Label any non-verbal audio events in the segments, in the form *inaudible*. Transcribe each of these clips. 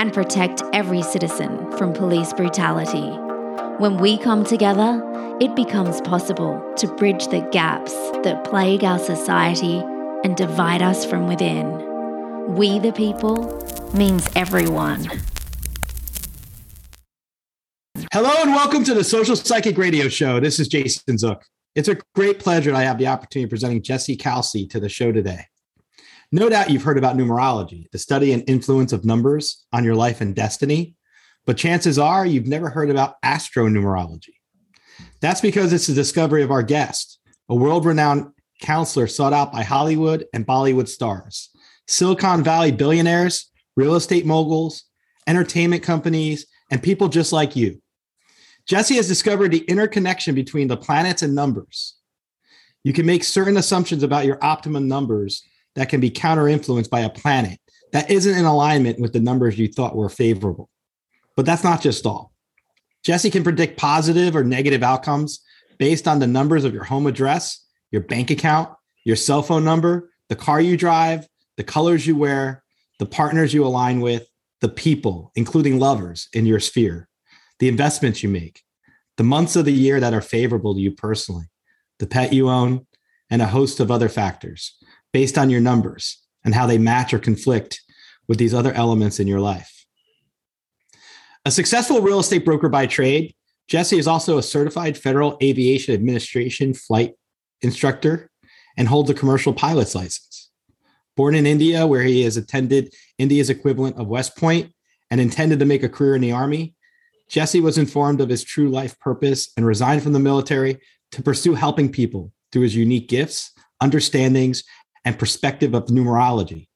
and protect every citizen from police brutality. When we come together, it becomes possible to bridge the gaps that plague our society and divide us from within. We the people means everyone. Hello and welcome to the Social Psychic Radio Show. This is Jason Zook. It's a great pleasure I have the opportunity of presenting Jesse Kalsi to the show today. No doubt you've heard about numerology, the study and influence of numbers on your life and destiny, but chances are you've never heard about astronumerology. That's because it's the discovery of our guest, a world renowned counselor sought out by Hollywood and Bollywood stars, Silicon Valley billionaires, real estate moguls, entertainment companies, and people just like you. Jesse has discovered the interconnection between the planets and numbers. You can make certain assumptions about your optimum numbers that can be counter influenced by a planet that isn't in alignment with the numbers you thought were favorable. But that's not just all. Jesse can predict positive or negative outcomes based on the numbers of your home address, your bank account, your cell phone number, the car you drive, the colors you wear, the partners you align with, the people, including lovers in your sphere, the investments you make, the months of the year that are favorable to you personally, the pet you own, and a host of other factors based on your numbers and how they match or conflict with these other elements in your life. A successful real estate broker by trade, Jesse is also a certified Federal Aviation Administration flight instructor and holds a commercial pilot's license. Born in India, where he has attended India's equivalent of West Point and intended to make a career in the Army, Jesse was informed of his true life purpose and resigned from the military to pursue helping people through his unique gifts, understandings, and perspective of numerology.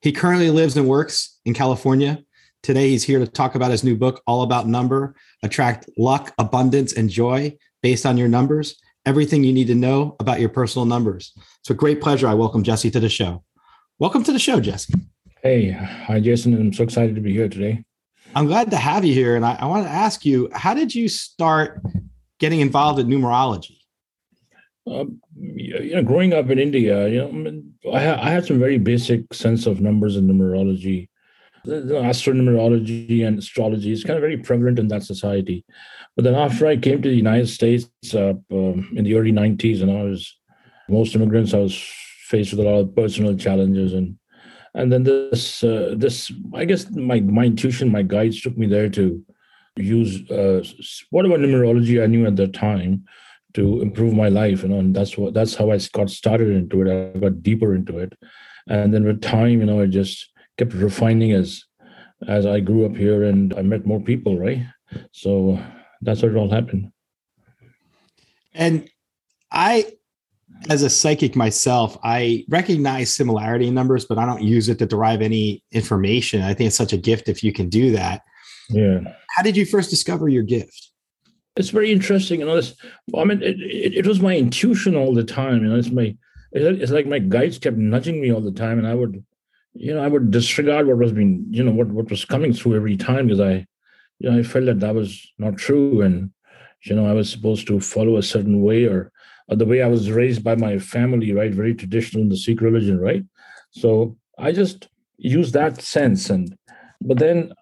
He currently lives and works in California. Today, he's here to talk about his new book, All About Number Attract Luck, Abundance, and Joy based on your numbers. Everything you need to know about your personal numbers. It's a great pleasure. I welcome Jesse to the show. Welcome to the show, Jesse. Hey, hi, Jason. I'm so excited to be here today. I'm glad to have you here. And I, I want to ask you, how did you start getting involved in numerology? Um, you know, growing up in India, you know, I, mean, I had some very basic sense of numbers and numerology. The, the astronumerology and astrology is kind of very prevalent in that society. But then after I came to the United States uh, um, in the early 90s, and I was most immigrants, I was faced with a lot of personal challenges and and then this uh, this I guess my my intuition, my guides took me there to use uh, whatever numerology I knew at that time to improve my life, you know, and that's what that's how I got started into it. I got deeper into it, and then with time, you know, I just kept refining as as I grew up here and I met more people, right? So that's how it all happened. And I as a psychic myself, I recognize similarity in numbers, but I don't use it to derive any information. I think it's such a gift if you can do that. Yeah. How did you first discover your gift? It's very interesting. You know, this, I mean, it, it, it was my intuition all the time. You know, it's my, it's like my guides kept nudging me all the time, and I would, you know, I would disregard what was being, you know, what what was coming through every time because I, you know, I felt that that was not true, and You know, I was supposed to follow a certain way or, or the way I was raised by my family, right? Very traditional in the Sikh religion, right? So I just use that sense. And but then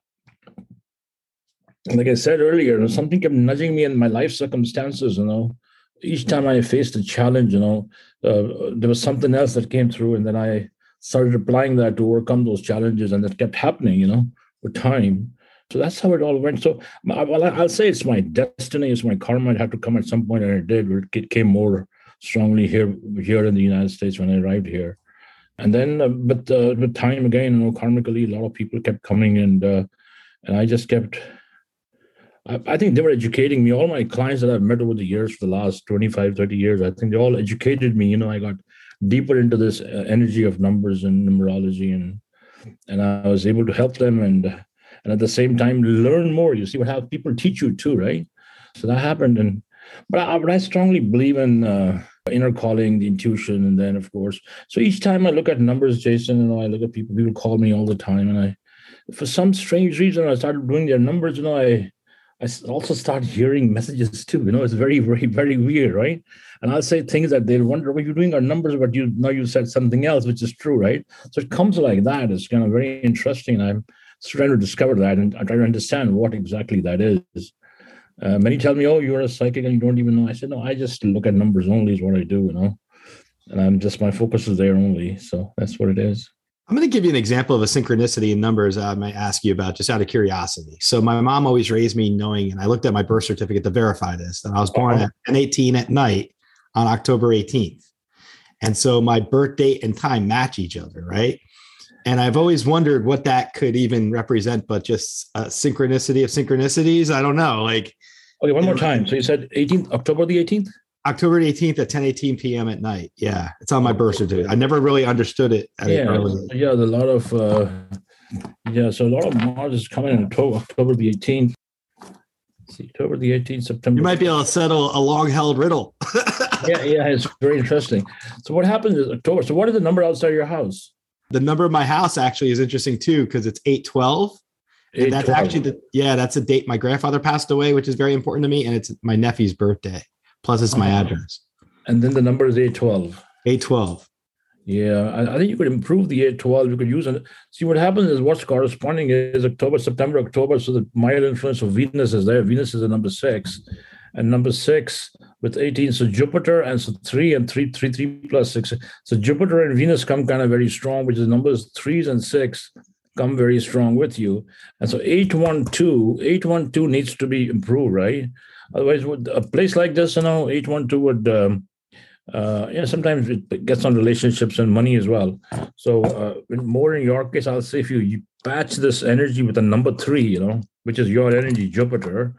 like I said earlier, something kept nudging me in my life circumstances, you know. Each time I faced a challenge, you know, uh, there was something else that came through, and then I started applying that to overcome those challenges, and that kept happening, you know, with time. So that's how it all went. So well, I'll say it's my destiny, it's my karma. It had to come at some point, and it did. It came more strongly here here in the United States when I arrived here, and then uh, but uh, with time again, you know, karmically, a lot of people kept coming, and uh, and I just kept I, think they were educating me. All my clients that I've met over the years for the last 25, 30 years, I think they all educated me. You know, I got deeper into this uh, energy of numbers and numerology and and I was able to help them and and at the same time learn more. You see what how people teach you too, right? So that happened and but I, but I strongly believe in uh, inner calling, the intuition, and then of course. So each time I look at numbers, Jason, you know, I look at people. People call me all the time, and I, for some strange reason, I started doing their numbers. You know, I I also start hearing messages too. You know, it's very, very, very weird, right? And I'll say things that they'll wonder, "What you're doing our numbers?" But you now you said something else, which is true, right? So it comes like that. It's kind of very interesting. I'm trying to discover that and I'm trying to understand what exactly that is. Uh, many tell me, "Oh, you're a psychic and you don't even know." I said, "No, I just look at numbers only. Is what I do, you know." And I'm just my focus is there only. So that's what it is. I'm going to give you an example of a synchronicity in numbers I might ask you about just out of curiosity. So my mom always raised me knowing, and I looked at my birth certificate to verify this, that I was born uh-huh. at 10:18 at night on October 18th. And so my birth date and time match each other, right? And I've always wondered what that could even represent, but just a synchronicity of synchronicities. I don't know. Like, okay, one more time. So you said 18th, October the 18th? October 18th at 10 18 p.m. at night. Yeah, it's on my birth certificate. I never really understood it. yeah, yeah, a lot of uh, yeah, so a lot of Mars is coming in October, October the 18th. See, October the 18th, September. You might be able to settle a long held riddle. *laughs* yeah, yeah, it's very interesting. So what happens is October. So what is the number outside your house? The number of my house actually is interesting too, because it's 812. And that's actually the yeah, that's a date my grandfather passed away, which is very important to me, and it's my nephew's birthday. Plus, it's my uh-huh. address. And then the number is 812. 812. Yeah, I, I, think you could improve the 812. You could use it. See, what happens is what's corresponding is October, September, October. So the Maya influence of Venus is there. Venus is the number six. And number six with 18. So Jupiter and so three and three, three, three plus six. So Jupiter and Venus come kind of very strong, which is numbers threes and six come very strong with you. And so 812, 812 needs to be improved, right? Otherwise, would a place like this, you know, 812 would, um, uh, know, sometimes it gets on relationships and money as well. So, uh, more in your case, I'll say if you, you patch this energy with a number three, you know, which is your energy, Jupiter,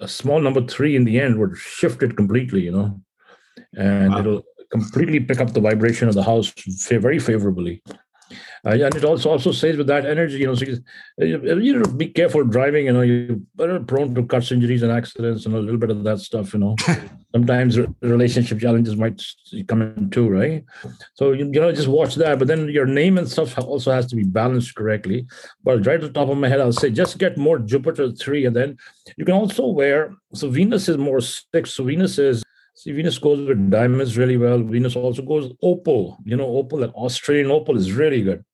a small number three in the end would shift it completely, you know, and wow. it'll completely pick up the vibration of the house very favorably. Uh, and it also also says with that energy, you know, so you, you know, be careful driving. You know, you're prone to cuts, injuries, and accidents, and a little bit of that stuff. You know, *laughs* sometimes relationship challenges might come in too, right? So you, you know, just watch that. But then your name and stuff also has to be balanced correctly. But right at the top of my head, I'll say just get more Jupiter three, and then you can also wear. So Venus is more six. So Venus is See, Venus goes with diamonds really well. Venus also goes opal. You know, opal, like Australian opal is really good.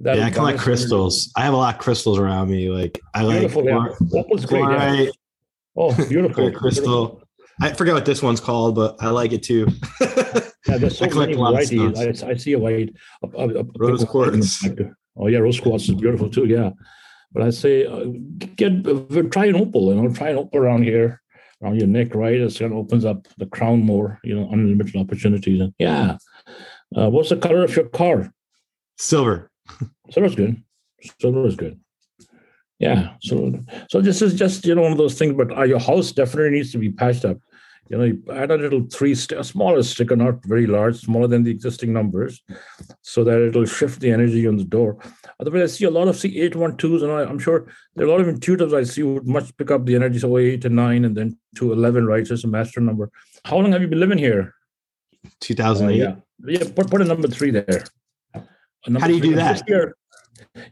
That yeah, I collect like crystals. I have a lot of crystals around me. Like I beautiful, like yeah. Opal's great. Yeah. Oh, *laughs* beautiful crystal. I forget what this one's called, but I like it too. *laughs* yeah, there's so many varieties. I, I, see a white a, a, a rose quartz. Oh yeah, rose quartz is beautiful too. Yeah, but I say uh, get uh, try an opal. You know, try an opal around here, around your neck. Right, it kind of opens up the crown more. You know, unlimited opportunities. And yeah, uh, what's the color of your car? Silver. Silver's good. Silver is good. Yeah. So so this is just you know one of those things. But uh, your house definitely needs to be patched up. You know, you add a little three, st- a smaller sticker, not very large, smaller than the existing numbers, so that it'll shift the energy on the door. Otherwise, I see a lot of C eight one twos, and I, am sure there are a lot of intuitives I see would much pick up the energy. So eight to nine, and then to eleven, right? So it's a master number. How long have you been living here? Two thousand eight. Uh, yeah, yeah. Put put a number three there. How do you do that?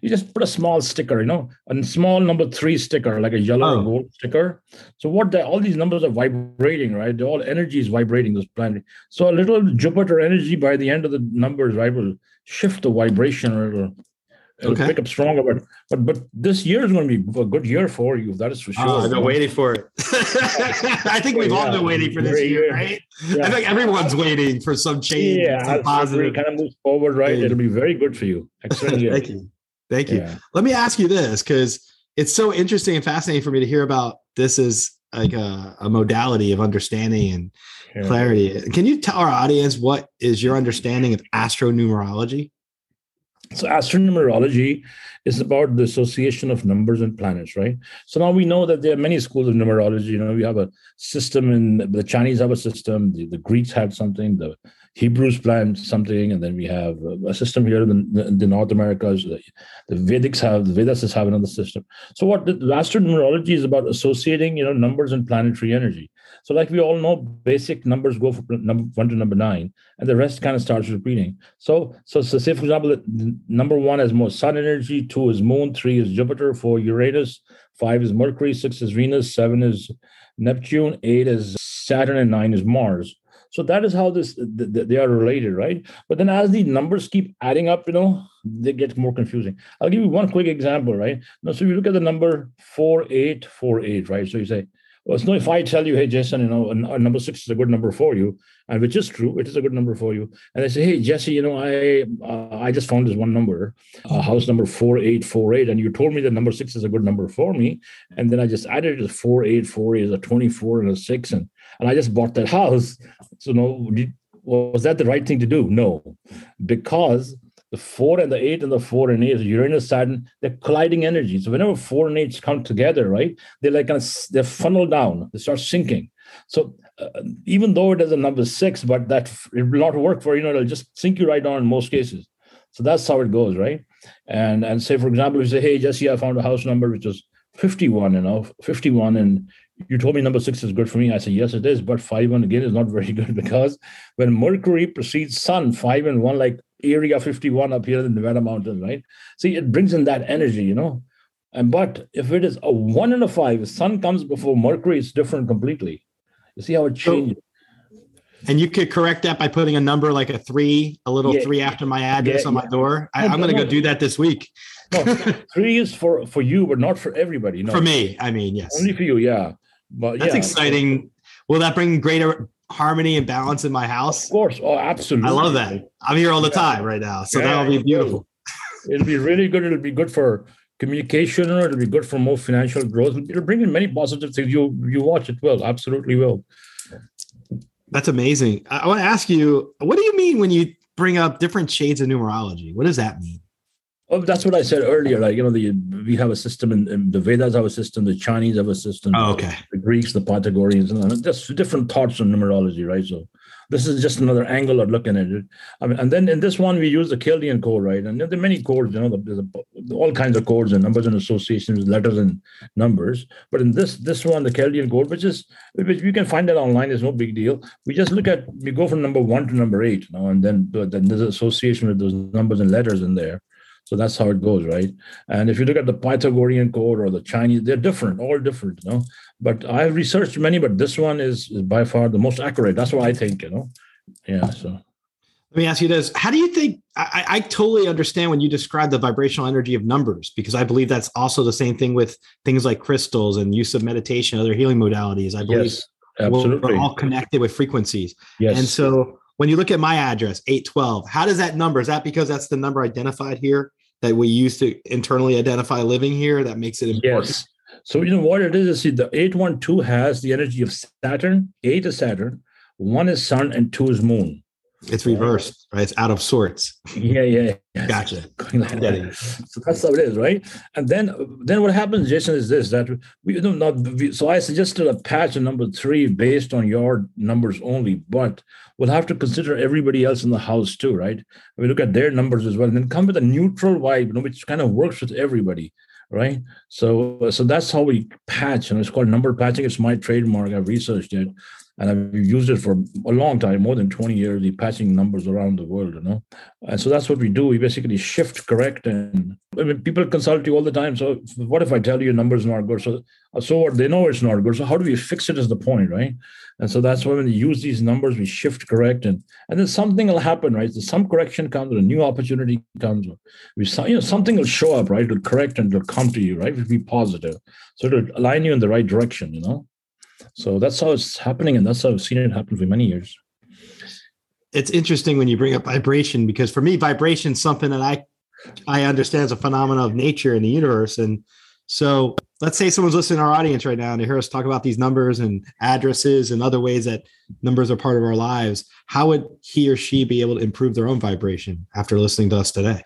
You just put a small sticker, you know, a small number three sticker, like a yellow Oh. gold sticker. So what the, all these numbers are vibrating, right? The all energy is vibrating this planet. So a little Jupiter energy by the end of the numbers, right, will shift the vibration a it'll, it'll Okay. pick up stronger. But but but this year is going to be a good year for you. That is for ah, sure. Oh, I've been waiting for it. *laughs* I think we've all been waiting for this year, year. right? Yeah. I think everyone's waiting for some change, yeah, some positive. kind of moves forward, right? change. It'll be very good for you. Excellent *laughs* year. Thank you. Thank you. Yeah. Let me ask you this because it's so interesting and fascinating for me to hear about this as like a, a modality of understanding and Yeah. clarity. Can you tell our audience what is your understanding of astronumerology? So astronumerology is about the association of numbers and planets, right? So now we know that there are many schools of numerology. You know, we have a system in the Chinese have a system, the, the Greeks have something, the Hebrews planned something, and then we have a system here in the, in the North Americas. The, the Vedics have the Vedas have another system. So what the, the astronumerology is about associating, you know, numbers and planetary energy. So like we all know, basic numbers go from number one to number nine, and the rest kind of starts repeating. So, so, so say for example, number one is more sun energy, two is moon, three is Jupiter, four Uranus, five is Mercury, six is Venus, seven is Neptune, eight is Saturn, and nine is Mars. So that is how this th- th- they are related, right? But then as the numbers keep adding up, you know, they get more confusing. I'll give you one quick example, right? Now, so you look at the number four eight four eight, right? So you say, well, so if I tell you, hey, Jason, you know, a, a number six is a good number for you, and which is true, it is a good number for you. And I say, hey, Jesse, you know, I uh, I just found this one number, uh, house number four eight four eight, and you told me that number six is a good number for me, and then I just added it four eight four is a twenty four and a six, and and I just bought that *laughs* house. So no, did, was that the right thing to do? No, because the four and the eight and the four and eight, Uranus, Saturn, they're colliding energies. So whenever four and eight come together, right, they're like of, they're funneled down, they start sinking. So uh, even though it is a number six, but that it will not work for you know it'll just sink you right down in most cases. So that's how it goes, right? And and say for example, you say, hey Jesse, I found a house number which is 51, you know, 51, and you told me number six is good for me. I said, yes, it is, but five and again is not *laughs* very good because when Mercury precedes Sun, five and one, like Area 51 up here in the Nevada Mountains, right? See, it brings in that energy, you know. And but if it is a one and a five, Sun comes before Mercury, it's different completely. You see how it So- changes. And you could correct that by putting a number like a three, a little Yeah. three after my address Yeah, on my yeah. door. I, I'm going to go do that this week. *laughs* No, three is for for you, but not for everybody. No, For me, I mean, yes. only for you. Yeah, but That's exciting. Will that bring greater harmony and balance in my house? Of course, oh, absolutely. I love that. I'm here all the Yeah. time right now. So Yeah, that'll be beautiful. It'll be really good. It'll be good for communication. Or it'll be good for more financial growth. It'll bring in many positive things. You you watch it will absolutely will. That's amazing. I, I want to ask you, what do you mean when you bring up different shades of numerology? What does that mean? Oh, that's what I said earlier. Like you know, the we have a system, and the Vedas have a system. The Chinese have a system. Oh, okay. The Greeks, the Pythagoreans, and just different thoughts on numerology, right? So this is just another angle of looking at it. I mean, and then in this one we use the Chaldean code, right? And there are many codes, you know, there's a, all kinds of codes and numbers and associations, letters and numbers. But in this this one, the Chaldean code, which is which you can find that online, is no big deal. We just look at we go from number one to number eight, you know, and then then there's association with those numbers and letters in there. So that's how it goes, right? And if you look at the Pythagorean code or the Chinese, they're different, all different, you know. But I've researched many, but this one is, is by far the most accurate. That's what I think, you know. Yeah. So Let me ask you this. How do you think? I, I totally understand when you describe the vibrational energy of numbers, because I believe that's also the same thing with things like crystals and use of meditation, other healing modalities. I believe yes, absolutely. we're all connected with frequencies. yes. And so when you look at my address, 812, how does that number? Is that because that's the number identified here that we use to internally identify living here that makes it important? yes. So you know what it is? is See, the eight one two has the energy of Saturn. Eight is Saturn, one is Sun, and two is Moon. It's reversed, right? It's out of sorts. Yeah, yeah. yeah. *laughs* Gotcha. *laughs* Going like that. So that's how it is, right? And then, then what happens, Jason, is this: that we know not. We, so I suggested a patch of number three based on your numbers only, but we'll have to consider everybody else in the house too, right? We look at their numbers as well, and then come with a neutral vibe, you know, which kind of works with everybody, right? So, so that's how we patch, and it's called number patching. It's my trademark. I've researched it. And I've used it for a long time, more than 20 years, the patching numbers around the world, you know. And so that's what we do. We basically shift, correct, and I mean, people consult you all the time. So what if I tell you number's not good? So so what? They know it's not good. So how do we fix it? Is the point, right? And so that's why when we use these numbers, we shift, correct, and and then something will happen, right? So some correction comes, or a new opportunity comes. We you know something will show up, right? It'll correct and it'll come to you, right? To be positive, so it'll align you in the right direction, you know. So that's how it's happening, and that's how I've seen it happen for many years. It's interesting when you bring up vibration because for me, vibration is something that I I understand as a phenomenon of nature in the universe. And so let's say someone's listening to our audience right now and they hear us talk about these numbers and addresses and other ways that numbers are part of our lives. How would he or she be able to improve their own vibration after listening to us today?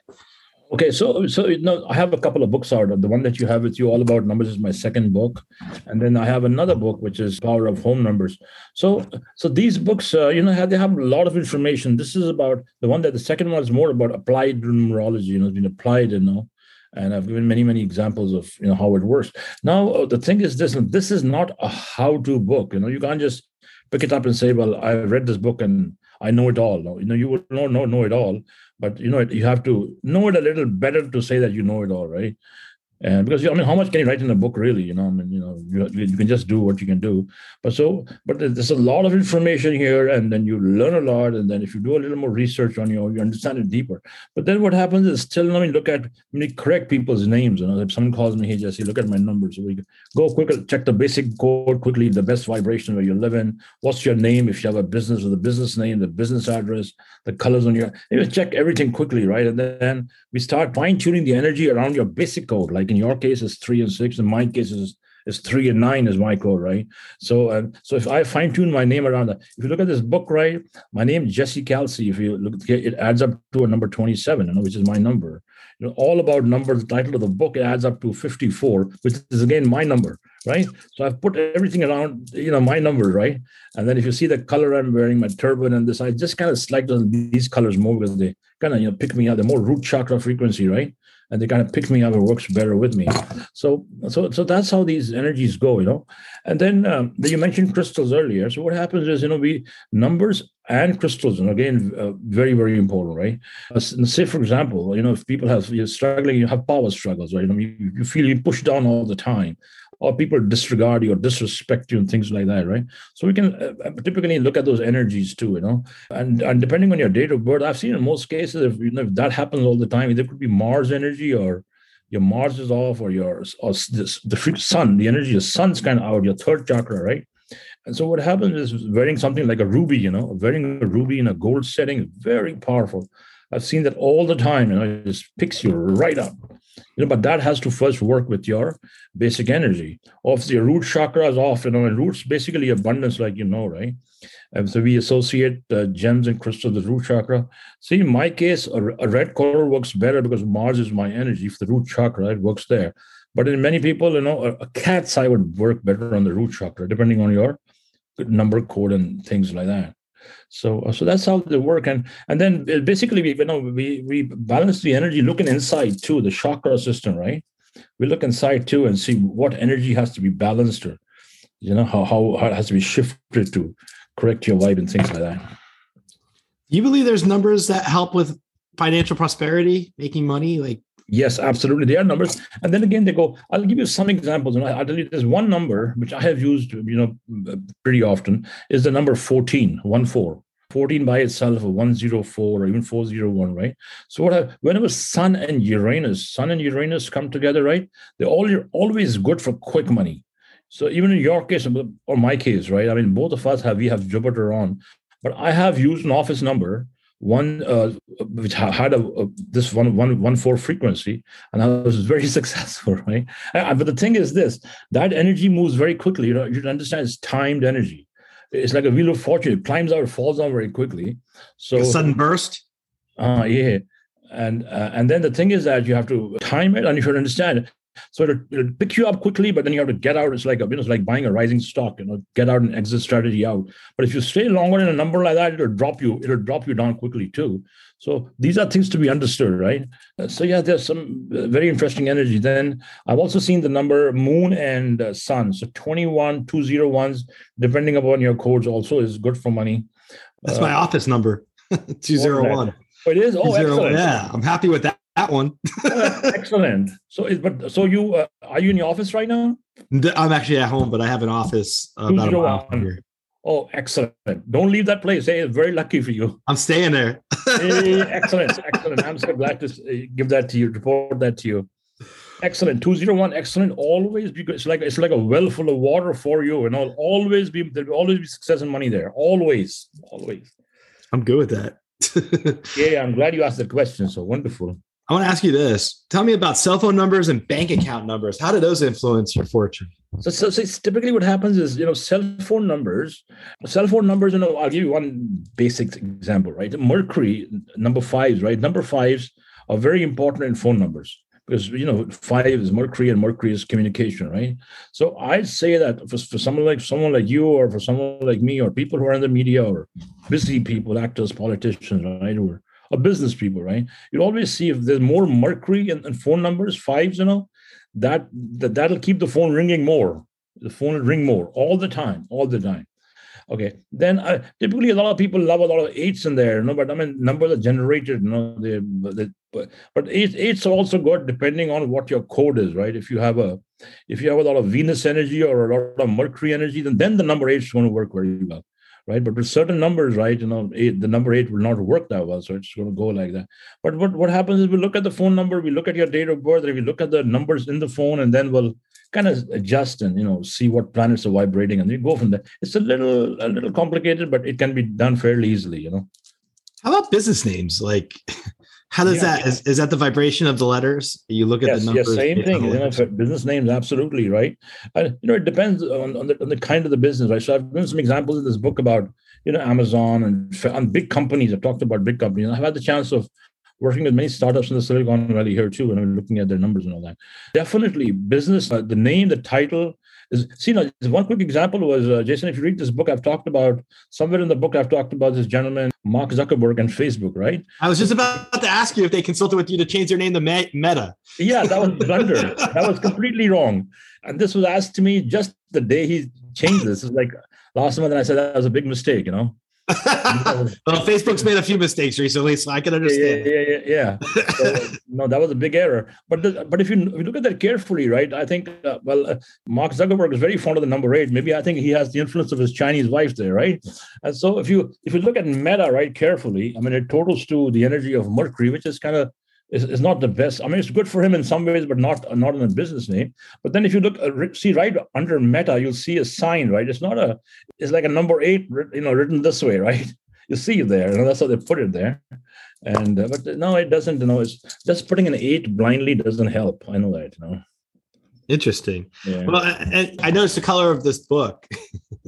Okay, so so you know, I have a couple of books out. The one that you have with you, all about numbers, is my second book, and then I have another book which is Power of Home Numbers. So so these books, uh, you know, they have a lot of information. This is about the one that the second one is more about applied numerology. You know, it's been applied, you know, and I've given many many examples of you know how it works. Now uh, the thing is this: this is not a how-to book. You know, you can't just pick it up and say, "Well, I read this book and I know it all." You know, you would not know know it all but you know you have to know it a little better to say that you know it all right and because I mean, how much can you write in a book, really? You know, I mean, you know, you, you can just do what you can do. But so, but there's a lot of information here, and then you learn a lot, and then if you do a little more research on you, you understand it deeper. But then what happens is still, I mean, look at, let me correct people's names. You know, if someone calls me, hey Jesse, look at my numbers. So we go quickly, check the basic code quickly, the best vibration where you live in. What's your name? If you have a business, with the business name, the business address, the colors on your, you check everything quickly, right? And then we start fine tuning the energy around your basic code, like in your case is three and six in my case is is three and nine is my code right? So uh, so if i fine tune my name around that if you look at this book right my name jesse Kalsi. if you look it adds up to a number 27 you know, which is my number. You know all about number the title of the book it adds up to 54 which is again my number right? So i've put everything around you know my number right? And then if you see the color i'm wearing my turban and this i just kind of select these colors more because they kind of you know pick me out the more root chakra frequency right and they kind of pick me up and works better with me. So, so, so that's how these energies go, you know. And then um, you mentioned crystals earlier. So what happens is, you know, we numbers and crystals, and again, uh, very, very important, right? Uh, say, for example, you know, if people have you're struggling, you have power struggles, right? You know, you, you feel you push down all the time or people disregard you or disrespect you and things like that, right? So we can uh, uh, typically look at those energies too, you know, and and depending on your date of birth, I've seen in most cases if you know if that happens all the time, there could be Mars energy or your Mars is off or your or this, the sun, the energy of sun's kind of out, your third chakra, right? And so what happens is wearing something like a ruby, you know, wearing a ruby in a gold setting very powerful. I've seen that all the time, you know, it just picks you right up. You know, but that has to first work with your basic energy. of the root chakra is off, you know, and roots basically abundance, like you know, right? And so we associate uh, gems and crystals with root chakra. See, in my case, a, a, red color works better because Mars is my energy. For the root chakra, it works there. But in many people, you know, a, a cat's eye would work better on the root chakra, depending on your number code and things like that. So, uh, so that's how they work, and and then uh, basically, we you know we we balance the energy looking inside too, the chakra system, right? We look inside too and see what energy has to be balanced, or you know how how, how it has to be shifted to correct your vibe and things like that. Do you believe there's numbers that help with financial prosperity, making money, like Yes, absolutely. They are numbers. And then again, they go, I'll give you some examples. And I'll tell you there's one number which I have used, you know, pretty often is the number 14, 1 4. 14 by itself, 104 or even 401, right? So what I, whenever Sun and Uranus, Sun and Uranus come together, right? They're all you're always good for quick money. So even in your case or my case, right? I mean, both of us have we have Jupiter on, but I have used an office number one uh, which had a, a, this one one one four frequency, and I was *laughs* very successful, *laughs* right? but the thing is this: that energy moves very quickly. You know, you understand it's timed energy. It's like a wheel of fortune; it climbs out, falls down very quickly. So a sudden burst. Uh, yeah, and uh, and then the thing is that you have to time it, and you should understand So it'll, it'll pick you up quickly, but then you have to get out. It's like a, you know, it's like buying a rising stock, you know, get out and exit strategy out. But if you stay longer in a number like that, it'll drop you, it'll drop you down quickly too. So these are things to be understood, right? Uh, so yeah, there's some uh, very interesting energy. Then I've also seen the number moon and uh, sun. So 21, 201s, depending upon your codes, also is good for money. That's uh, my office number, *laughs* 201. Oh, it is? Oh, excellent. Yeah, I'm happy with that, that one. *laughs* excellent. So, is, but so you uh, are you in the office right now? I'm actually at home, but I have an office uh, about a mile from here. Oh, excellent. Don't leave that place. Hey, very lucky for you. I'm staying there. hey, *laughs* excellent. Excellent. I'm so glad to uh, give that to you, report that to you. Excellent. 201, excellent. Always be good. It's like it's like a well full of water for you. And I'll always be there'll always be success and money there. Always. Always. I'm good with that. *laughs* yeah, I'm glad you asked the question. So wonderful. I want to ask you this. Tell me about cell phone numbers and bank account numbers. How do those influence your fortune? So, so, so typically what happens is, you know, cell phone numbers, cell phone numbers, you know, I'll give you one basic example, right? Mercury, number fives, right? Number fives are very important in phone numbers because you know five is mercury and mercury is communication right so i'd say that for, for someone like someone like you or for someone like me or people who are in the media or busy people actors politicians right or, or business people right you'll always see if there's more mercury in phone numbers fives you know that, that that'll keep the phone ringing more the phone will ring more all the time all the time Okay. Then uh, typically a lot of people love a lot of eights in there, you know, but I mean numbers are generated, you know, they, they but, but eight, eights are also good depending on what your code is, right? If you have a if you have a lot of Venus energy or a lot of Mercury energy, then then the number eight is going to work very well. Right. But with certain numbers, right, you know, eight, the number eight will not work that well. So it's going to go like that. But what, what happens is we look at the phone number, we look at your date of birth, we look at the numbers in the phone, and then we'll kind of adjust and you know see what planets are vibrating and you go from there it's a little a little complicated but it can be done fairly easily you know how about business names like *laughs* how does yeah, that is, is that the vibration of the letters? You look at yes, the numbers yes same thing you know, business names absolutely right? Uh, you know it depends on, on, the, on the kind of the business right? So i've given some examples in this book about you know amazon and on big companies. I've talked about big companies. I've had the chance of working with many startups in the Silicon Valley here too, and I'm looking at their numbers and all that. Definitely, business, uh, the name, the title. See, now, one quick example was uh, Jason. If you read this book, I've talked about somewhere in the book. I've talked about this gentleman, Mark Zuckerberg, and Facebook. Right? I was just about to ask you if they consulted with you to change their name to Meta. Yeah, that was blunder. *laughs* that was completely wrong. And this was asked to me just the day he changed this. It's like last month, and I said that was a big mistake. You know well, Facebook's made a few mistakes recently, so I can understand. Yeah, yeah, yeah. yeah. so, *laughs* no, that was a big error. But the, but if you, if you look at that carefully, right? I think uh, well, uh, Mark Zuckerberg is very fond of the number eight. Maybe I think he has the influence of his Chinese wife there, right? And so if you if you look at Meta right carefully, I mean, it totals to the energy of Mercury, which is kind of is, is not the best. I mean, it's good for him in some ways, but not not in a business name. But then if you look, uh, see right under Meta, you'll see a sign, right? It's not a, it's like a number eight, you know, written this way, *laughs* right? You see it there, and that's how they put it there. And uh, but no, it doesn't. You know, it's just putting an eight blindly doesn't help. I know that. You know. Interesting. Yeah. Well, I, I noticed the color of this book.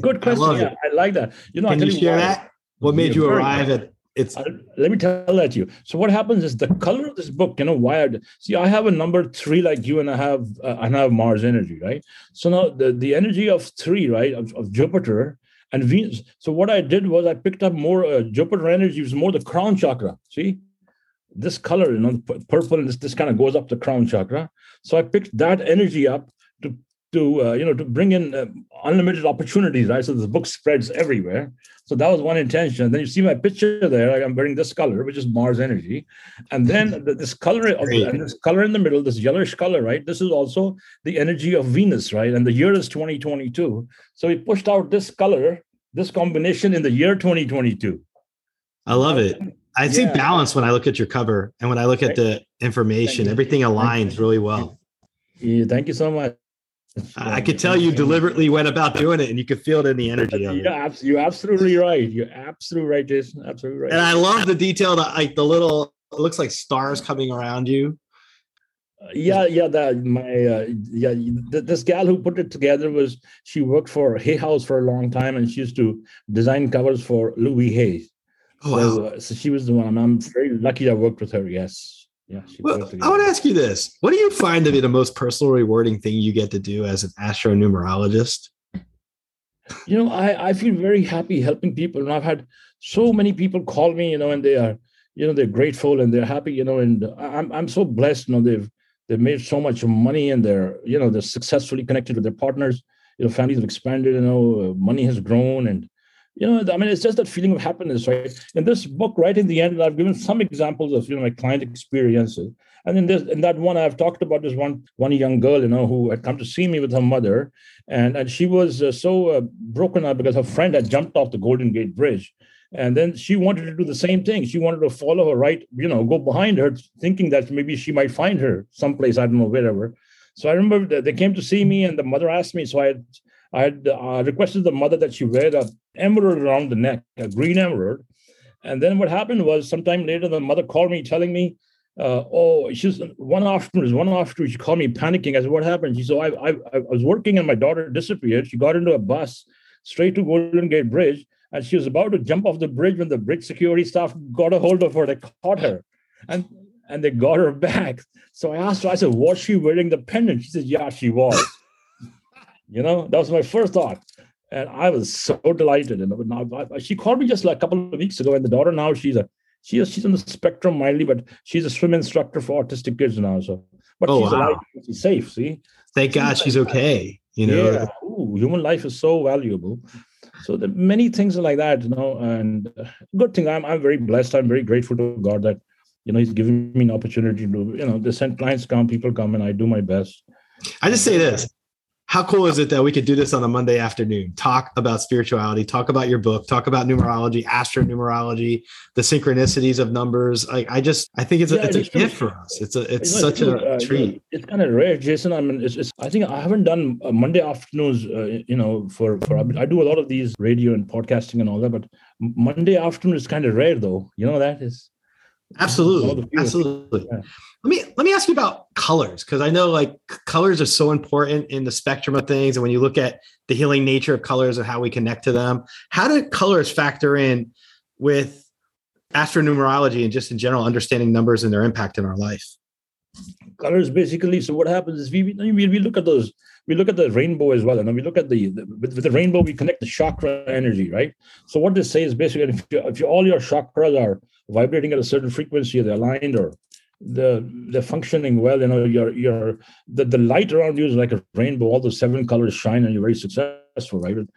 Good *laughs* question. I, yeah, I like that. You know, can you share that? What made you arrive at it's uh, let me tell that to you. So what happens is the color of this book you know wired. See i have a number three like you and i have uh, i have mars energy right? So now the, the energy of three right of, of jupiter and venus. So what i did was i picked up more uh, jupiter energy was more the crown chakra. See? This color you know purple and this, this kind of goes up the crown chakra. So i picked that energy up to to uh, you know to bring in uh, unlimited opportunities right? So the book spreads everywhere. So that was one intention. Then you see my picture there i'm wearing this color which is mars energy. And then this color and this color in the middle this yellowish color right? This is also the energy of venus right? And the year is 2022 so we pushed out this color this combination in the year 2022 i love it. I see yeah. balance when i look at your cover and when i look at the information. everything aligns really well. Yeah, thank you so much I could tell you deliberately went about doing it, and you could feel it in the energy. Yeah, you're absolutely right. You're absolutely right, Jason. Absolutely right. And I love the detail that like the little it looks like stars coming around you. yeah, yeah. That my uh, yeah. this gal who put it together was she worked for Hay House for a long time, and she used to design covers for Louise Hay. Oh, wow. so, uh, so she was the one. I'm very lucky I worked with her. Yes. Yeah. Well, I want to ask you this: What do you find to be the most personal, rewarding thing you get to do as an astronumerologist? You know, I I feel very happy helping people, and I've had so many people call me, you know, and they are, you know, they're grateful and they're happy, you know, and I'm I'm so blessed, you know, they've they've made so much money and they're, you know, they're successfully connected with their partners. You know, families have expanded, you know, money has grown, and you know, I mean, it's just that feeling of happiness, right? In this book, right in the end, I've given some examples of you know my client experiences, and in this, in that one, I've talked about this one one young girl, you know, who had come to see me with her mother, and and she was uh, so uh, broken up because her friend had jumped off the Golden Gate Bridge, and then she wanted to do the same thing. She wanted to follow her right, you know, go behind her, thinking that maybe she might find her someplace, I don't know, wherever. So I remember they came to see me, and the mother asked me. So I had I had uh, requested the mother that she wear a emerald around the neck, a green emerald. And then what happened was, sometime later, the mother called me, telling me, uh, "Oh, she's one afternoon. One afternoon, she called me panicking. I said, "What happened?" She said, I, I, I was working and my daughter disappeared. She got into a bus straight to Golden Gate Bridge, and she was about to jump off the bridge when the bridge security staff got a hold of her. They caught her, and and they got her back. So I asked her. I said, "Was she wearing the pendant?" She said, "Yeah, she was." You know, that was my first thought. And I was so delighted. And now, she called me just like a couple of weeks ago. And the daughter now, she's a she is, she's on the spectrum mildly, but she's a swim instructor for autistic kids now. So, but oh, she's wow. alive, she's safe. See, thank she's God she's okay. You know, yeah. Ooh, human life is so valuable. So the many things like that, you know, and uh, good thing. I'm I'm very blessed. I'm very grateful to God that you know He's given me an opportunity to you know the sent clients come, people come, and I do my best. I just say this: how cool is it that we could do this on a Monday afternoon? Talk about spirituality, talk about your book, talk about numerology, astronumerology, the synchronicities of numbers. I, I just I think it's a, yeah, it's a gift for us. It's a it's know, such a uh, treat. It's kind of rare, Jason. I mean, it's, it's I think I haven't done Monday afternoons. Uh, you know, for for I do a lot of these radio and podcasting and all that, but Monday afternoon is kind of rare, though. You know that is absolutely absolutely. Yeah. Let me let me ask you about colors because I know like colors are so important in the spectrum of things, and when you look at the healing nature of colors and how we connect to them, how do colors factor in with astronumerology and just in general understanding numbers and their impact in our life? Colors basically. So what happens is we we, we look at those we look at the rainbow as well, and then we look at the, the with, with, the rainbow we connect the chakra energy, right? So what this says basically, if, you, if you, all your chakras are vibrating at a certain frequency, they're aligned or the they're functioning well you know your your the, the light around you is like a rainbow all the seven colors shine and you're very successful right? I'd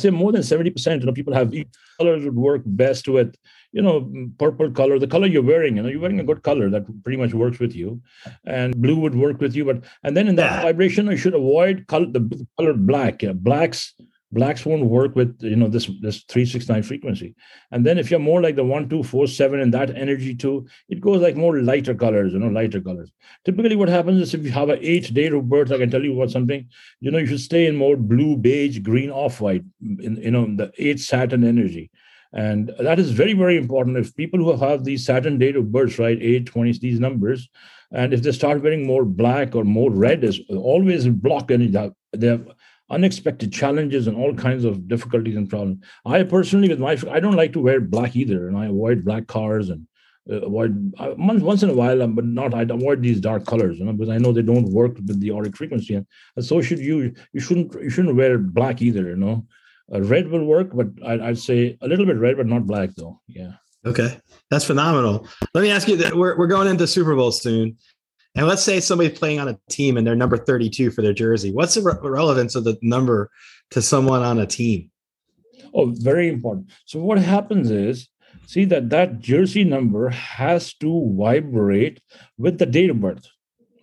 say more than 70% you know people have colors would work best with you know purple color the color you're wearing you know you're wearing a good color that pretty much works with you and blue would work with you but and then in that vibration you should avoid color the color black yeah, blacks blacks won't work with you know this this 369 frequency. And then if you're more like the 1247 and that energy too it goes like more lighter colors you know lighter colors. Typically what happens is if you have an eight day of birth i can tell you about something. You know you should stay in more blue beige green off white in you know the eight saturn energy. And that is very very important. If people who have these saturn date of birth right 8 20 these numbers and if they start wearing more black or more red is always block energy. They have unexpected challenges and all kinds of difficulties and problems. I personally, with my, I don't like to wear black either, and I avoid black cars and uh, avoid uh, once in a while, um, but not. I avoid these dark colors, you know, because I know they don't work with the auric frequency, and, and so should you. You shouldn't you shouldn't wear black either, you know. Uh, red will work, but I'd, I'd say a little bit red, but not black though. Yeah. Okay, that's phenomenal. Let me ask you that we're, we're going into Super Bowl soon. And let's say somebody's playing on a team and they're number 32 for their jersey. What's the re- relevance of the number to someone on a team? Oh, very important. So what happens is, see that that jersey number has to vibrate with the date of birth,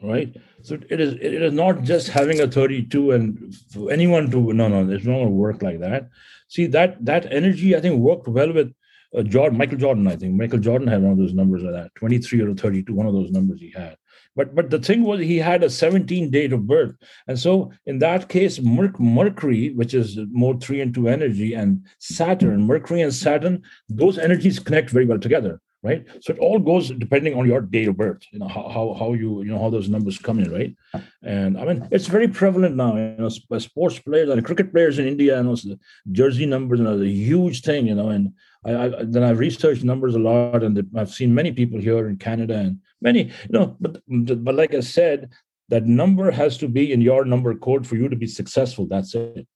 right? So it is it is not just having a 32 and for anyone to no no it's not going to work like that. See that that energy I think worked well with uh, Jordan Michael Jordan I think Michael Jordan had one of those numbers like that 23 or 32 one of those numbers he had but but the thing was he had a 17 date of birth. And so in that case, Mercury, which is more three and two energy, and Saturn, Mercury and Saturn, those energies connect very well together. Right. So it all goes depending on your date of birth, you know, how, how, how you, you know, how those numbers come in, right? And I mean, it's very prevalent now, you know, uh, sports players and cricket players in India, and also the jersey numbers, you know, a huge thing, you know, and I, I then I've researched numbers a lot, and I've seen many people here in Canada and many, you know, but but like I said, that number has to be in your number code for you to be successful. That's it.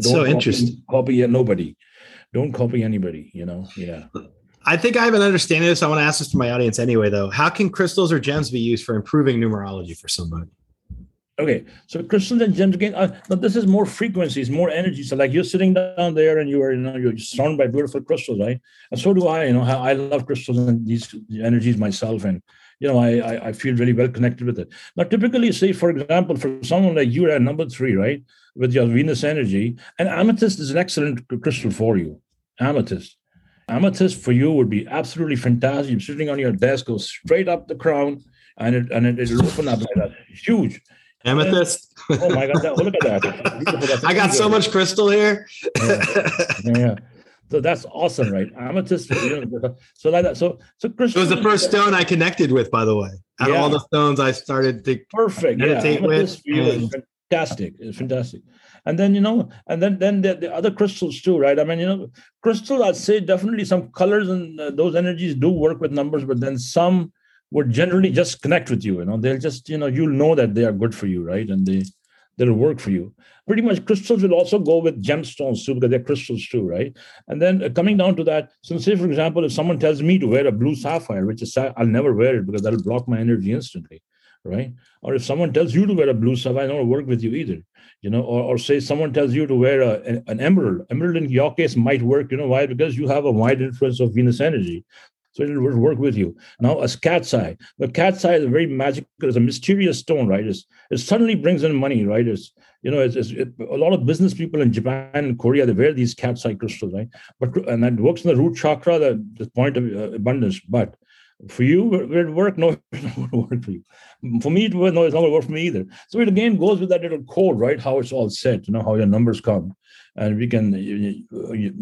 Don't so interesting. Copy nobody. Don't copy anybody. You know. Yeah. I think I have an understanding of this. I want to ask this to my audience anyway, though. How can crystals or gems be used for improving numerology for somebody? Okay, so crystals and gems again. Uh, this is more frequencies, more energy. So, like you're sitting down there and you are, you know, you're surrounded by beautiful crystals, right? And so do I. You know, I love crystals and these energies myself, and you know, I I feel really well connected with it. Now, typically, say for example, for someone like you at number three, right, with your Venus energy, and amethyst is an excellent crystal for you. Amethyst. Amethyst for you would be absolutely fantastic. You're sitting on your desk, go straight up the crown, and it and it, it'll open up like that. Huge. Amethyst. oh my god! That, look at that. *laughs* I got so much crystal here. yeah. yeah. So that's awesome, right? Amethyst. so like that. So so crystal. It was the first stone I connected with, by the way. Out yeah. of all the stones I started to perfect meditate yeah. with. And... Fantastic. It's fantastic. And then you know, and then then the, the other crystals too, right? I mean, you know, crystal. I'd say definitely some colors and uh, those energies do work with numbers, but then some would generally just connect with you. You know, they'll just, you know, you'll know that they are good for you, right? And they they'll work for you. Pretty much crystals will also go with gemstones too, because they're crystals too, right? And then uh, coming down to that, so say for example, if someone tells me to wear a blue sapphire, which is I'll never wear it because that'll block my energy instantly, right? Or if someone tells you to wear a blue sapphire, I don't work with you either, you know. Or, or say someone tells you to wear a, an, an emerald, emerald in your case might work, you know why? Because you have a wide influence of Venus energy. So it will work with you. Now, as cat's eye, the cat's eye is a very magical, it's a mysterious stone, right? It's, it suddenly brings in money, right? It's, you know, it's, it's it, a lot of business people in Japan and Korea, they wear these cat's eye crystals, right? But, and that works in the root chakra, the, the point of uh, abundance. But for you, it work? No, *laughs* it's not work for you. For me, it will, no, it's not going to work for me either. So it again goes with that little code, right? How it's all set, you know, how your numbers come and we can you, you,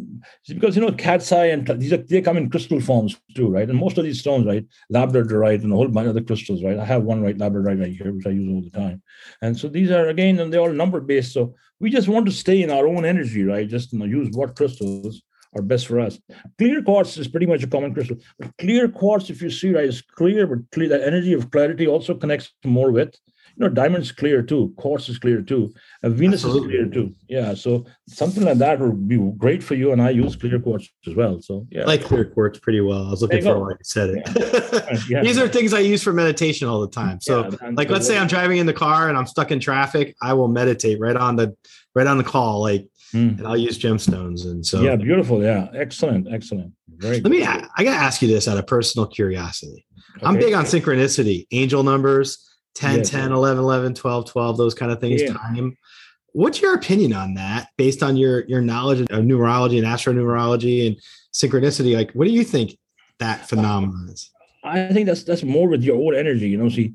because you know cat's eye and these are they come in crystal forms too, right? And most of these stones, right, labradorite and a whole bunch of the crystals, right? I have one right labradorite right here, which I use all the time. And so these are again, and they're all number based. So we just want to stay in our own energy, right? Just you know, use what crystals are best for us. Clear quartz is pretty much a common crystal. But clear quartz, if you see right, is clear, but clear, that energy of clarity also connects more with you know, diamond's clear too, quartz is clear too, and Venus Absolutely. is clear too. Yeah, so something like that would be great for you. And I use clear quartz as well. So yeah, I like clear quartz pretty well. I was looking for why you said it. *laughs* Yeah. These are things I use for meditation all the time. So, yeah, like, let's say I'm driving in the car and I'm stuck in traffic, I will meditate right on the right on the call, like, mm. and I'll use gemstones. And so, yeah, beautiful. Yeah, excellent, excellent. Very. Let me. I gotta ask you this out of personal curiosity. Okay. I'm big on synchronicity, angel numbers 10, yes. 10, 11, 11, 12, 12, those kind of things, yeah. time. What's your opinion on that based on your your knowledge of numerology and astronumerology and synchronicity? Like, what do you think that phenomenon is? I think that's that's more with your own energy. You know, see,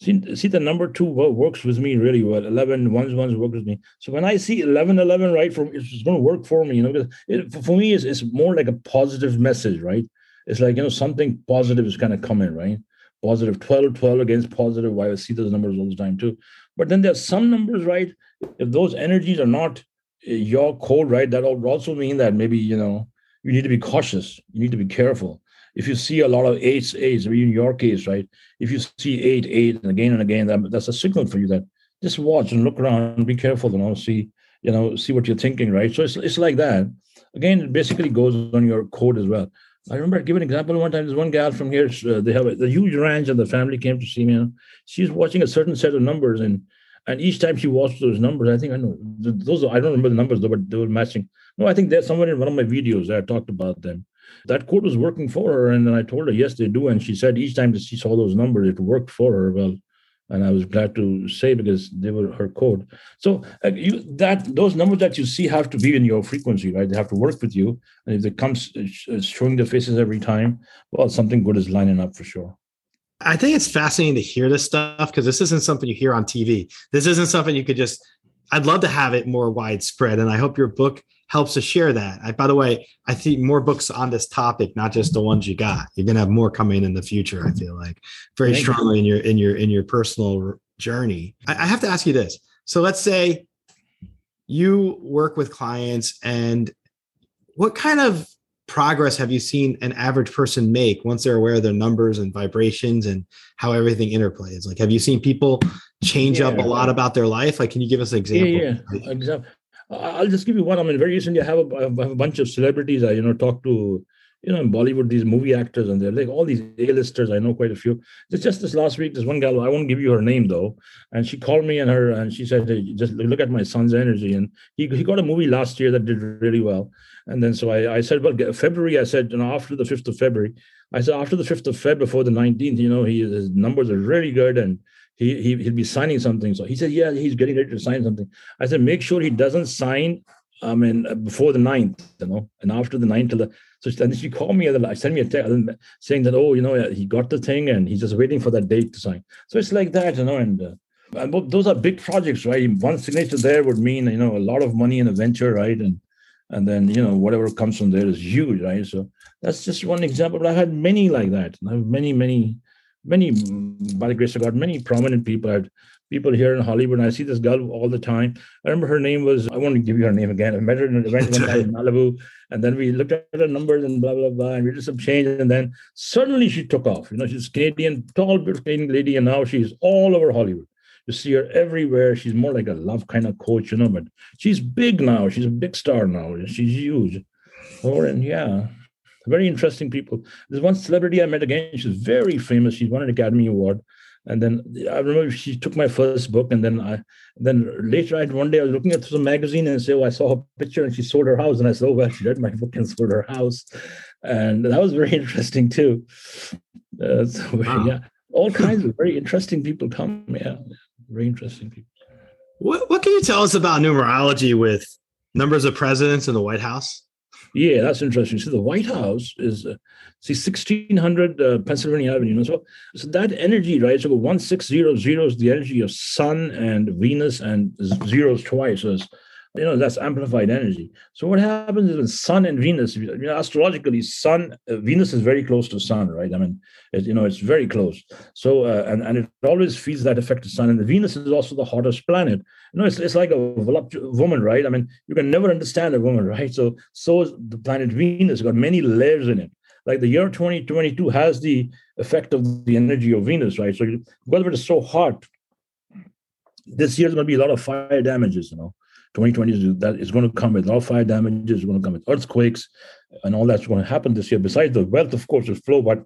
see, see the number two works with me really well. 11, ones, ones work with me. So when I see 11, 11, right, from it's going to work for me. You know, because it, for me, it's, it's more like a positive message, right? It's like you know something positive is kind of coming, right? positive 12, 12 against positive. Why I see those numbers all the time too. But then there's some numbers, right? If those energies are not eh, your code, right, that would also mean that maybe, you know, you need to be cautious. You need to be careful. If you see a lot of eights, eights, in your case, right? If you see eight, eight, and again and again, that, that's a signal for you that just watch and look around, be careful, you know, see, you know, see what you're thinking, right? So it's, it's like that. Again, it basically goes on your code as well. I remember give an example one time. There's one gal from here. Uh, they have a, the huge ranch, and the family came to see me. She's watching a certain set of numbers, and and each time she watched those numbers, I think I know those. I don't remember the numbers though, but they were matching. No, I think there's somewhere in one of my videos that I talked about them. That code was working for her, and then I told her yes, they do. And she said each time that she saw those numbers, it worked for her. Well, and I was glad to say because they were her code. So uh, you that those numbers that you see have to be in your frequency, right? They have to work with you, and if it comes uh, showing their faces every time, well, something good is lining up for sure. I think it's fascinating to hear this stuff because this isn't something you hear on TV. This isn't something you could just. I'd love to have it more widespread, and I hope your book helps to share that. I, by the way, I think more books on this topic, not just the ones you got. You're gonna have more coming in the future. I feel like very Thank strongly you. in your in your in your personal journey. I, I have to ask you this. So let's say you work with clients, and what kind of progress have you seen an average person make once they're aware of their numbers and vibrations and how everything interplays? Like, have you seen people change yeah. up a lot about their life? Like, can you give us an example? Yeah, yeah. example. I'll just give you one. I mean, very recently, I have a, I have a bunch of celebrities I, you know, talk to, you know, in Bollywood, these movie actors, and they're like all these A-listers. I know quite a few. It's just this last week, this one girl, I won't give you her name though, and she called me and her, and she said, hey, just look at my son's energy. And he, he got a movie last year that did really well. And then so I, I said, well, February, I said, you know, after the 5th of February, I said, after the 5th of Feb, before the 19th, you know, he, his numbers are really good and he, he, he'll be signing something. So he said, yeah, he's getting ready to sign something. I said, make sure he doesn't sign, I mean, before the 9th, you know, and after the 9th till the, so then she called me and sent me a text saying that, oh, you know, he got the thing and he's just waiting for that date to sign. So it's like that, you know, and, uh, and those are big projects, right? One signature there would mean, you know, a lot of money in a venture, right? And and then you know whatever comes from there is huge right so that's just one example but i've had many like that i have many many many by the grace of god many prominent people i had people here in hollywood and i see this girl all the time i remember her name was i won't give you her name again i met her in an event in *laughs* malibu and then we looked at her numbers and blah blah blah and we did some change and then suddenly she took off you know she's canadian tall beautiful canadian lady and now she's all over hollywood you see her everywhere. She's more like a love kind of coach, you know, but she's big now. She's a big star now. She's huge. Or and yeah, very interesting people. There's one celebrity I met again. She's very famous. She's won an Academy Award. And then I remember she took my first book, and then I, then later, I one day I was looking at some magazine and say, "Oh, I saw her picture, and she sold her house." And I said, "Oh, well, she read my book and *laughs* sold her house," and that was very *laughs* interesting too. Uh, so, *laughs* wow. yeah, all kinds of very interesting people come. Yeah very interesting people. What What can you tell us about numerology with numbers of presidents in the White House? Yeah, that's interesting. See, the White House is uh, see sixteen hundred uh, Pennsylvania Avenue. You know, so so that energy, right? So one six zero zero is the energy of Sun and Venus, and zeros twice. So you know that's amplified energy. So what happens is when sun and venus you know astrologically sun uh, venus is very close to sun right? I mean it, you know it's very close. So uh, and, and it always feels that effect of sun. And the venus is also the hottest planet. You know it's, it's like a woman right? I mean you can never understand a woman *laughs* right? So so is the planet venus. Got many layers in it. Like the year 2022 has the effect of the energy of venus right? So because it is so hot this year is going to be a lot of fire damages you know 2020 is, that is going to come with all fire damages, is going to come with earthquakes, and all that's going to happen this year. Besides the wealth, of course, will flow, but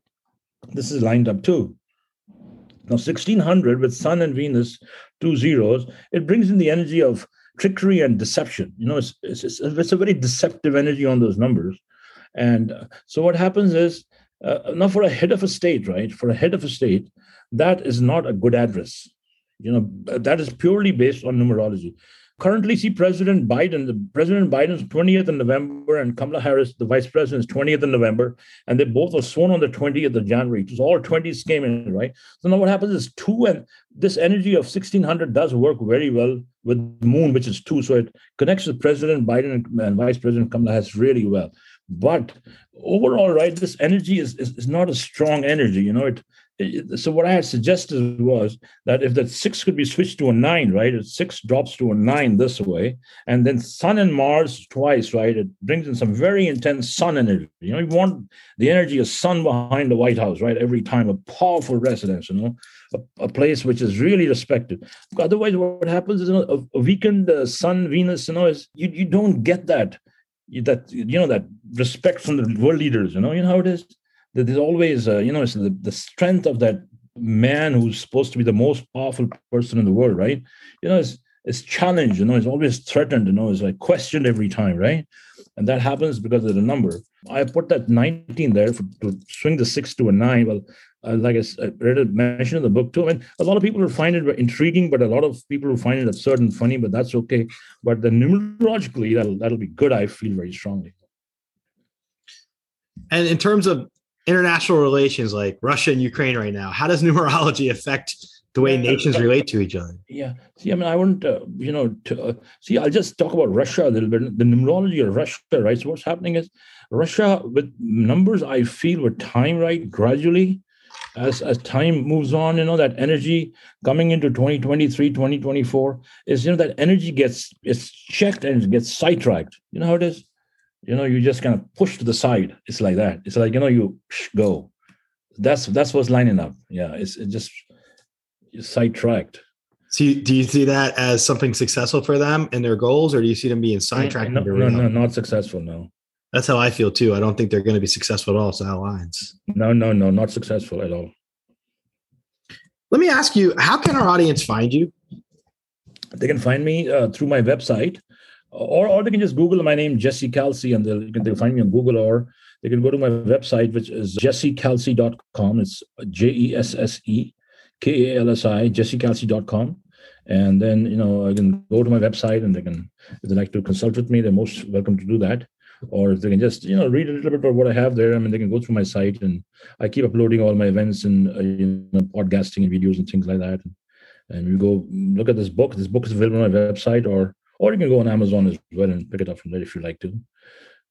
this is lined up too. Now, 1600 with Sun and Venus, two zeros, it brings in the energy of trickery and deception. You know, it's, it's, it's, it's a very deceptive energy on those numbers. And uh, so what happens is, uh, now for a head of a state, right? For a head of a state, that is not a good address. You know, that is purely based on numerology currently see President Biden, the President Biden's 20th of November and Kamala Harris, the Vice President's 20th of November, and they both were sworn on the 20th of January. So all 20s came in, right? So now what happens is two, and this energy of 1600 does work very well with Moon, which is two. So it connects with President Biden and, Vice President Kamala Harris really well. But overall, right, this energy is, is, is not a strong energy. You know, it so what I had suggested was that if that six could be switched to a nine, right? If six drops to a nine this way, and then Sun and Mars twice, right? It brings in some very intense Sun energy. You know, you want the energy of Sun behind the White House, right? Every time, a powerful residence, you know, a, a place which is really respected. Otherwise, what happens is you know, a, a weakened uh, Sun, Venus, you know, is you, you don't get that that you know that respect from the world leaders. You know, you know how it is that there's always, uh, you know, it's the, the strength of that man who's supposed to be the most powerful person in the world, right? You know, it's, it's challenged, you know, it's always threatened, you know, it's like questioned every time, right? And that happens because of the number. I put that 19 there for, to swing the six to a nine. Well, uh, like I, I read it mentioned in the book too. I mean, a lot of people will find it intriguing, but a lot of people will find it absurd and funny, but that's okay. But the numerologically, that'll that'll be good, I feel very strongly. And in terms of international relations like Russia and Ukraine right now? How does *laughs* numerology affect the way nations relate to each other? Yeah. See, I mean, I wouldn't, uh, you know, to, uh, see, I'll just talk about Russia a little bit. The numerology of Russia, right? So what's happening is Russia with numbers, I feel, with time, right, gradually. As, as time moves on, you know, that energy coming into 2023, 2024 is, you know, that energy gets it's checked and it gets sidetracked. You know how it is? You know, you just kind of push to the side. It's like that. It's like, you know, you go. That's that's what's lining up. Yeah, it's it just sidetracked. So you, do you see that as something successful for them and their goals, or do you see them being sidetracked? No, no, no, not successful. No. That's how I feel too. I don't think they're going to be successful at all. So lines. No, no, no, not successful at all. Let me ask you, how can our audience find you? They can find me uh, through my website, or, or they can just Google my name, Jesse Kalsi, and they'll, they'll find me on Google, or they can go to my website, which is jessekalsi.com. It's J E S S E K A L S I, jessekalsi.com. And then, you know, I can go to my website and they can, if they like to consult with me, they're most welcome to do that. Or they can just, you know, read a little bit about what I have there. I mean, they can go through my site and I keep uploading all my events and, uh, you know, podcasting and videos and things like that. And, and you go look at this book. This book is available on my website, or or you can go on Amazon as well and pick it up from there if you like to.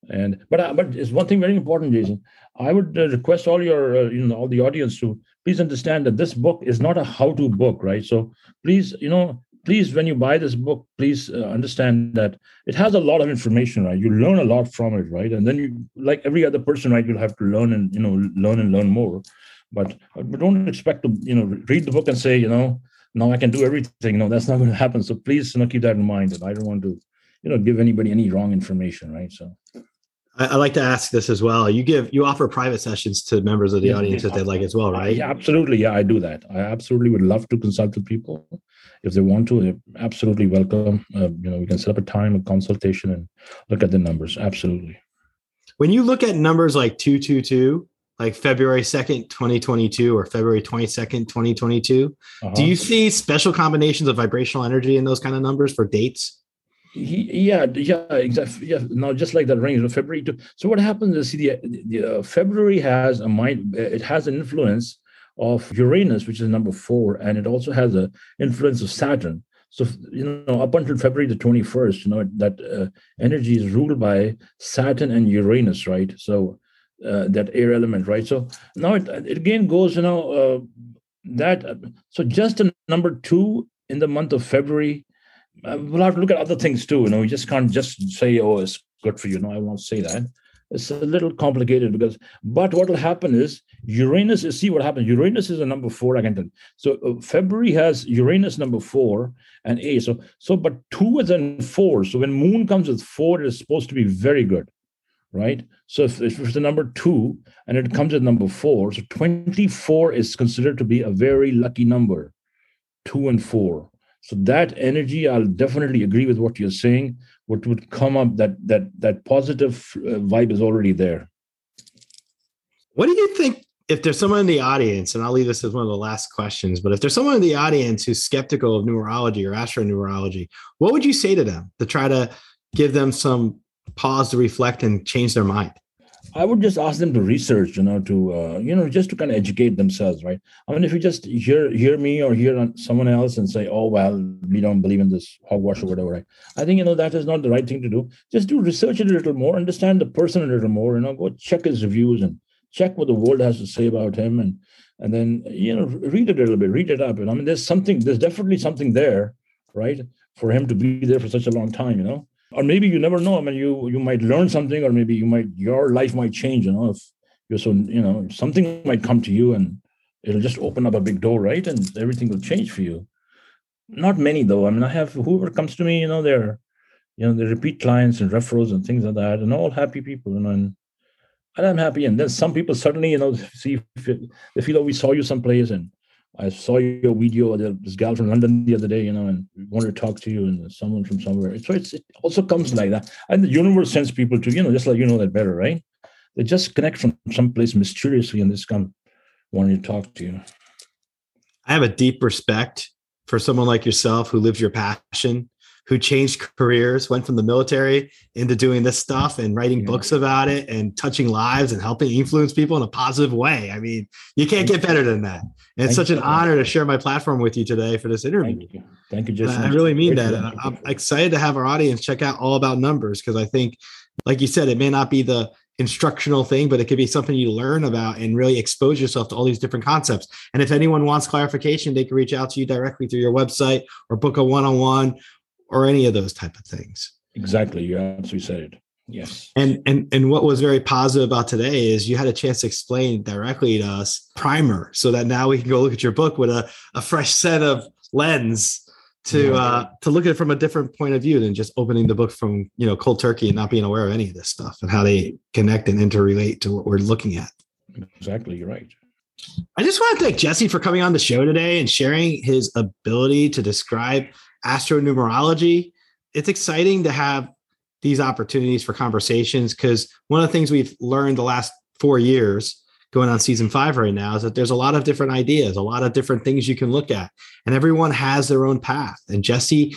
And but uh, but it's one thing very important, Jason. I would uh, request all your uh, you know all the audience to please understand that this book is not a how-to book, right? So please you know please when you buy this book, please uh, understand that it has a lot of information, right? You learn a lot from it, right? And then you like every other person, right? You'll have to learn and you know learn and learn more. But but don't expect to you know read the book and say you know now I can do everything. No, that's not going to happen. So please you know keep that in mind. That I don't want to you know give anybody any wrong information, right? So I, I, like to ask this as well. You give you offer private sessions to members of the yeah, audience yeah, that they'd like as well, right? Yeah, absolutely. Yeah, I do that. I absolutely would love to consult with people if they want to. absolutely welcome. Uh, you know, we can set up a time of consultation and look at the numbers. Absolutely. When you look at numbers like two two two, like February 2nd, 2022 or February 22nd, 2022. Uh-huh. Do you see special combinations of vibrational energy in those kind of numbers for dates? yeah, yeah, exactly. Yeah, now just like that range of February to. So what happens is, see, the, the uh, February has a mind. It has an influence of Uranus, which is number four, and it also has an influence of Saturn. So you know, up until February the twenty first, you know that uh, energy is ruled by Saturn and Uranus, right? So uh, that air element, right? So now it, it again goes, you know, uh, that. So just a number two in the month of February uh, we'll have to look at other things too. You know, we just can't just say, "Oh, it's good for you." No, I won't say that. It's a little complicated because, but what will happen is Uranus. See what happens. Uranus is a number four. I can tell. So uh, February has Uranus number four and A. So so, but two is in four. So when Moon comes with four, it is supposed to be very good, right? So if, if it's the number two and it comes at number four, so twenty-four is considered to be a very lucky number. Two and four so that energy, I'll definitely agree with what you're saying. What would come up that that that positive uh, vibe is already there. What do you think? If there's someone in the audience, and I'll leave this as one of the last questions, but if there's someone in the audience who's skeptical of numerology or astronumerology, what would you say to them to try to give them some pause to reflect and change their mind? I would just ask them to research, you know, to uh, you know, just to kind of educate themselves, right? I mean, if you just hear hear me or hear someone else and say, "Oh, well, we don't believe in this hogwash or whatever," right? I think you know that is not the right thing to do. Just do research it a little more, understand the person a little more, you know, go check his reviews and check what the world has to say about him, and and then you know, read it a little bit, read it up. And I mean, there's something, there's definitely something there, right, for him to be there for such a long time, you know or maybe you never know. I mean, you you might learn something, or maybe you might your life might change. You know, if you're so you know something might come to you and it'll just open up a big door, right? And everything will change for you. Not many though. I mean, I have whoever comes to me, you know, they're you know they repeat clients and referrals and things like that, and all happy people, you know, and and I'm happy. And then some people suddenly, you know, see they feel, oh, we saw you someplace, and I saw your video. This gal from London the other day, you know, and wanted to talk to you, and someone from somewhere. So it also comes like that. And the universe sends people to you know, just like you know that better, right? They just connect from someplace mysteriously, and just come wanting to talk to you. I have a deep respect for someone like yourself who lives your passion who changed careers, went from the military into doing this stuff and writing yeah. books about it and touching lives and helping influence people in a positive way. I mean, you can't get better than that. And it's Thank such an honor to share my platform with you today for this interview. Thank you. Thank you, Jason. I really mean that. I'm excited to have our audience check out all about numbers because I think, like you said, it may not be the instructional thing, but it could be something you learn about and really expose yourself to all these different concepts. And if anyone wants clarification, they can reach out to you directly through your website or book a one on one or any of those type of things. Exactly. You absolutely said it. Yes. And and and what was very positive about today is you had a chance to explain directly to us primer so that now we can go look at your book with a, a fresh set of lens to uh to look at it from a different point of view than just opening the book from you know cold turkey and not being aware of any of this stuff and how they connect and interrelate to what we're looking at. Exactly, you're right. I just want to thank Jesse for coming on the show today and sharing his ability to describe astronumerology. It's exciting to have these opportunities for conversations because one of the things we've learned the last four years going on season five right now is that there's a lot of different ideas, a lot of different things you can look at, and everyone has their own path. And Jesse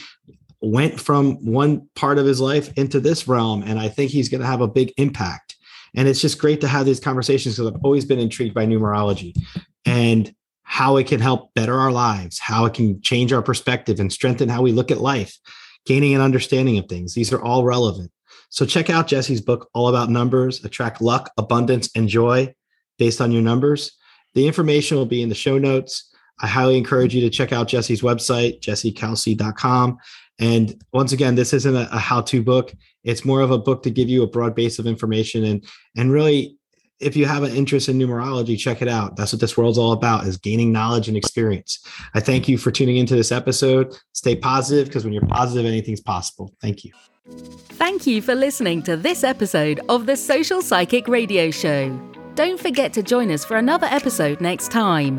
went from one part of his life into this realm, and I think he's going to have a big impact. And it's just great to have these conversations because I've always been intrigued by numerology and how it can help better our lives, how it can change our perspective and strengthen how we look at life, gaining an understanding of things. These are all relevant. So check out Jesse's book, All About Numbers Attract Luck, Abundance, and Joy based on your numbers. The information will be in the show notes. I highly encourage you to check out Jesse's website, jessekalsi.com. And once again, this isn't a, a how-to book. It's more of a book to give you a broad base of information. And, and really, if you have an interest in numerology, check it out. That's what this world's all about is gaining knowledge and experience. I thank you for tuning into this episode. Stay positive because when you're positive, anything's possible. Thank you. Thank you for listening to this episode of the Social Psychic Radio Show. Don't forget to join us for another episode next time.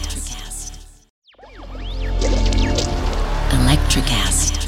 Electrocast.